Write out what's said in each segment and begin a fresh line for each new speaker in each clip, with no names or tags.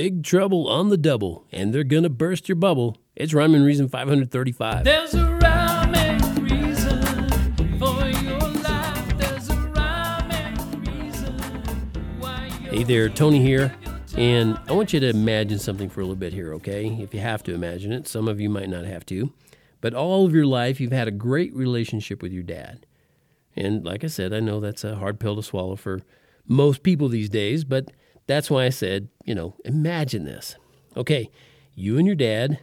Big trouble on the double, and they're gonna burst your bubble. It's Rhyme and Reason 535.
There's a rhyme and reason for your life. There's a rhyme and reason why
Hey there, Tony here, and I want you to imagine something for a little bit here, okay? If you have to imagine it, some of you might not have to. But all of your life, you've had a great relationship with your dad. And like I said, I know that's a hard pill to swallow for most people these days, but that's why I said, you know, imagine this. Okay, you and your dad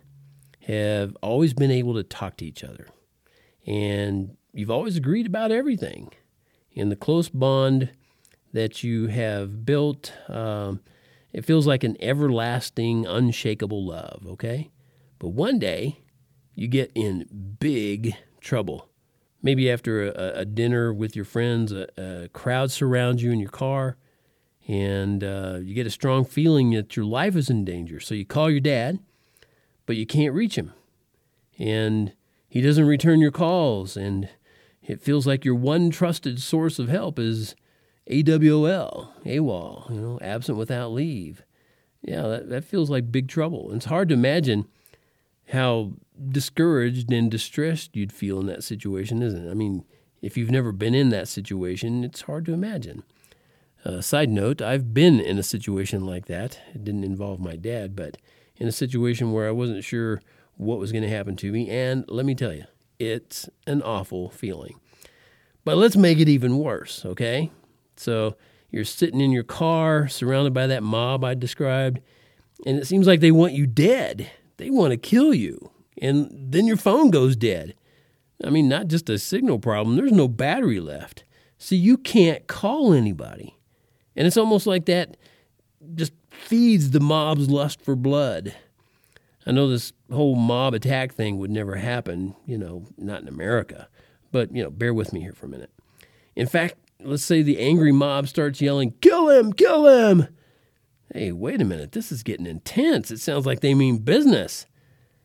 have always been able to talk to each other, and you've always agreed about everything. And the close bond that you have built, um, it feels like an everlasting, unshakable love, okay? But one day, you get in big trouble. Maybe after a, a dinner with your friends, a, a crowd surrounds you in your car, and uh, you get a strong feeling that your life is in danger. So you call your dad, but you can't reach him. And he doesn't return your calls, and it feels like your one trusted source of help is AWOL, AWOL, you know, absent without leave. Yeah, that, that feels like big trouble. It's hard to imagine how discouraged and distressed you'd feel in that situation, isn't it? I mean, if you've never been in that situation, it's hard to imagine. Uh, side note, I've been in a situation like that. It didn't involve my dad, but in a situation where I wasn't sure what was going to happen to me. And let me tell you, it's an awful feeling. But let's make it even worse, okay? So you're sitting in your car surrounded by that mob I described, and it seems like they want you dead. They want to kill you. And then your phone goes dead. I mean, not just a signal problem, there's no battery left. So you can't call anybody. And it's almost like that just feeds the mob's lust for blood. I know this whole mob attack thing would never happen, you know, not in America. But, you know, bear with me here for a minute. In fact, let's say the angry mob starts yelling, Kill him! Kill him! Hey, wait a minute. This is getting intense. It sounds like they mean business.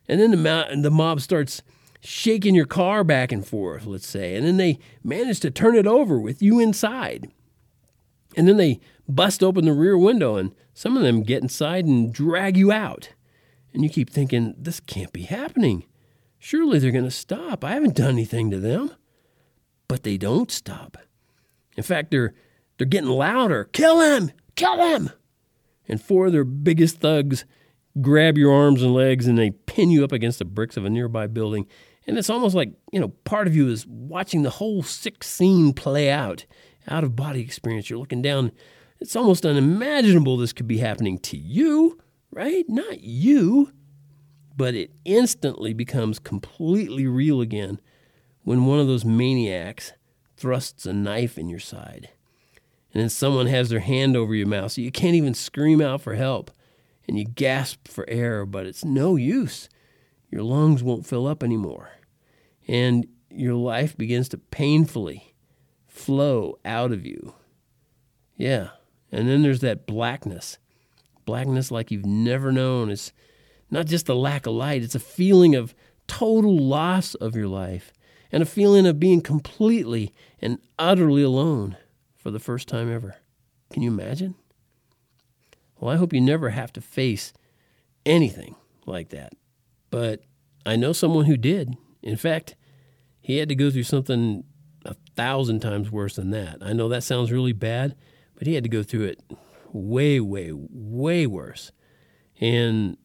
And then the, mo- the mob starts shaking your car back and forth, let's say. And then they manage to turn it over with you inside. And then they bust open the rear window, and some of them get inside and drag you out. And you keep thinking, this can't be happening. Surely they're going to stop. I haven't done anything to them. But they don't stop. In fact, they're, they're getting louder. Kill him! Kill him! And four of their biggest thugs grab your arms and legs and they pin you up against the bricks of a nearby building. And it's almost like, you know, part of you is watching the whole sick scene play out, out of body experience. You're looking down. It's almost unimaginable this could be happening to you, right? Not you. But it instantly becomes completely real again when one of those maniacs thrusts a knife in your side. And then someone has their hand over your mouth so you can't even scream out for help. And you gasp for air, but it's no use. Your lungs won't fill up anymore. And your life begins to painfully flow out of you. Yeah. And then there's that blackness. Blackness like you've never known. It's not just a lack of light, it's a feeling of total loss of your life and a feeling of being completely and utterly alone for the first time ever. Can you imagine? Well, I hope you never have to face anything like that. But I know someone who did. In fact, he had to go through something a thousand times worse than that. I know that sounds really bad, but he had to go through it way, way, way worse. And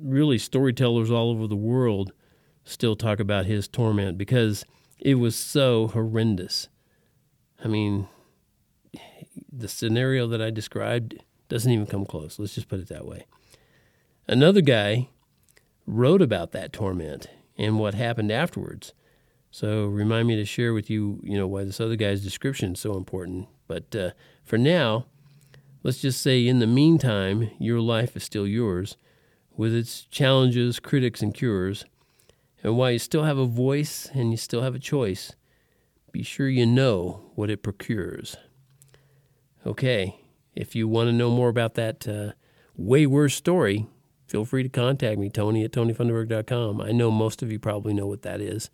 really, storytellers all over the world still talk about his torment because it was so horrendous. I mean, the scenario that I described doesn't even come close. Let's just put it that way. Another guy wrote about that torment and what happened afterwards. So remind me to share with you, you know, why this other guy's description is so important. But uh, for now, let's just say in the meantime, your life is still yours with its challenges, critics, and cures. And while you still have a voice and you still have a choice, be sure you know what it procures. Okay, if you want to know more about that uh, way worse story, feel free to contact me, Tony at TonyFunderberg.com. I know most of you probably know what that is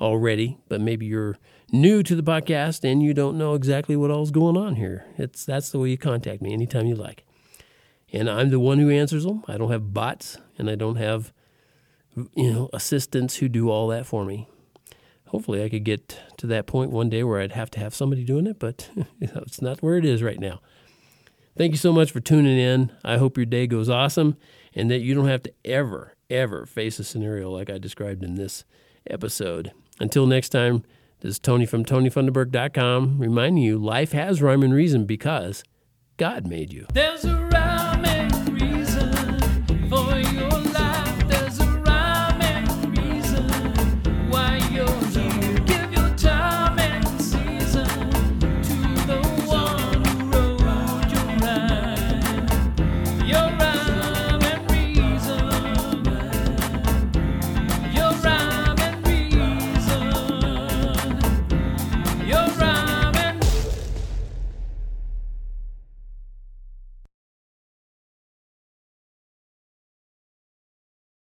already, but maybe you're new to the podcast and you don't know exactly what all's going on here. It's that's the way you contact me anytime you like. and I'm the one who answers them. I don't have bots, and I don't have you know assistants who do all that for me. Hopefully, I could get to that point one day where I'd have to have somebody doing it, but it's not where it is right now. Thank you so much for tuning in. I hope your day goes awesome and that you don't have to ever, ever face a scenario like I described in this episode. Until next time, this is Tony from TonyFunderberg.com reminding you life has rhyme and reason because God made you.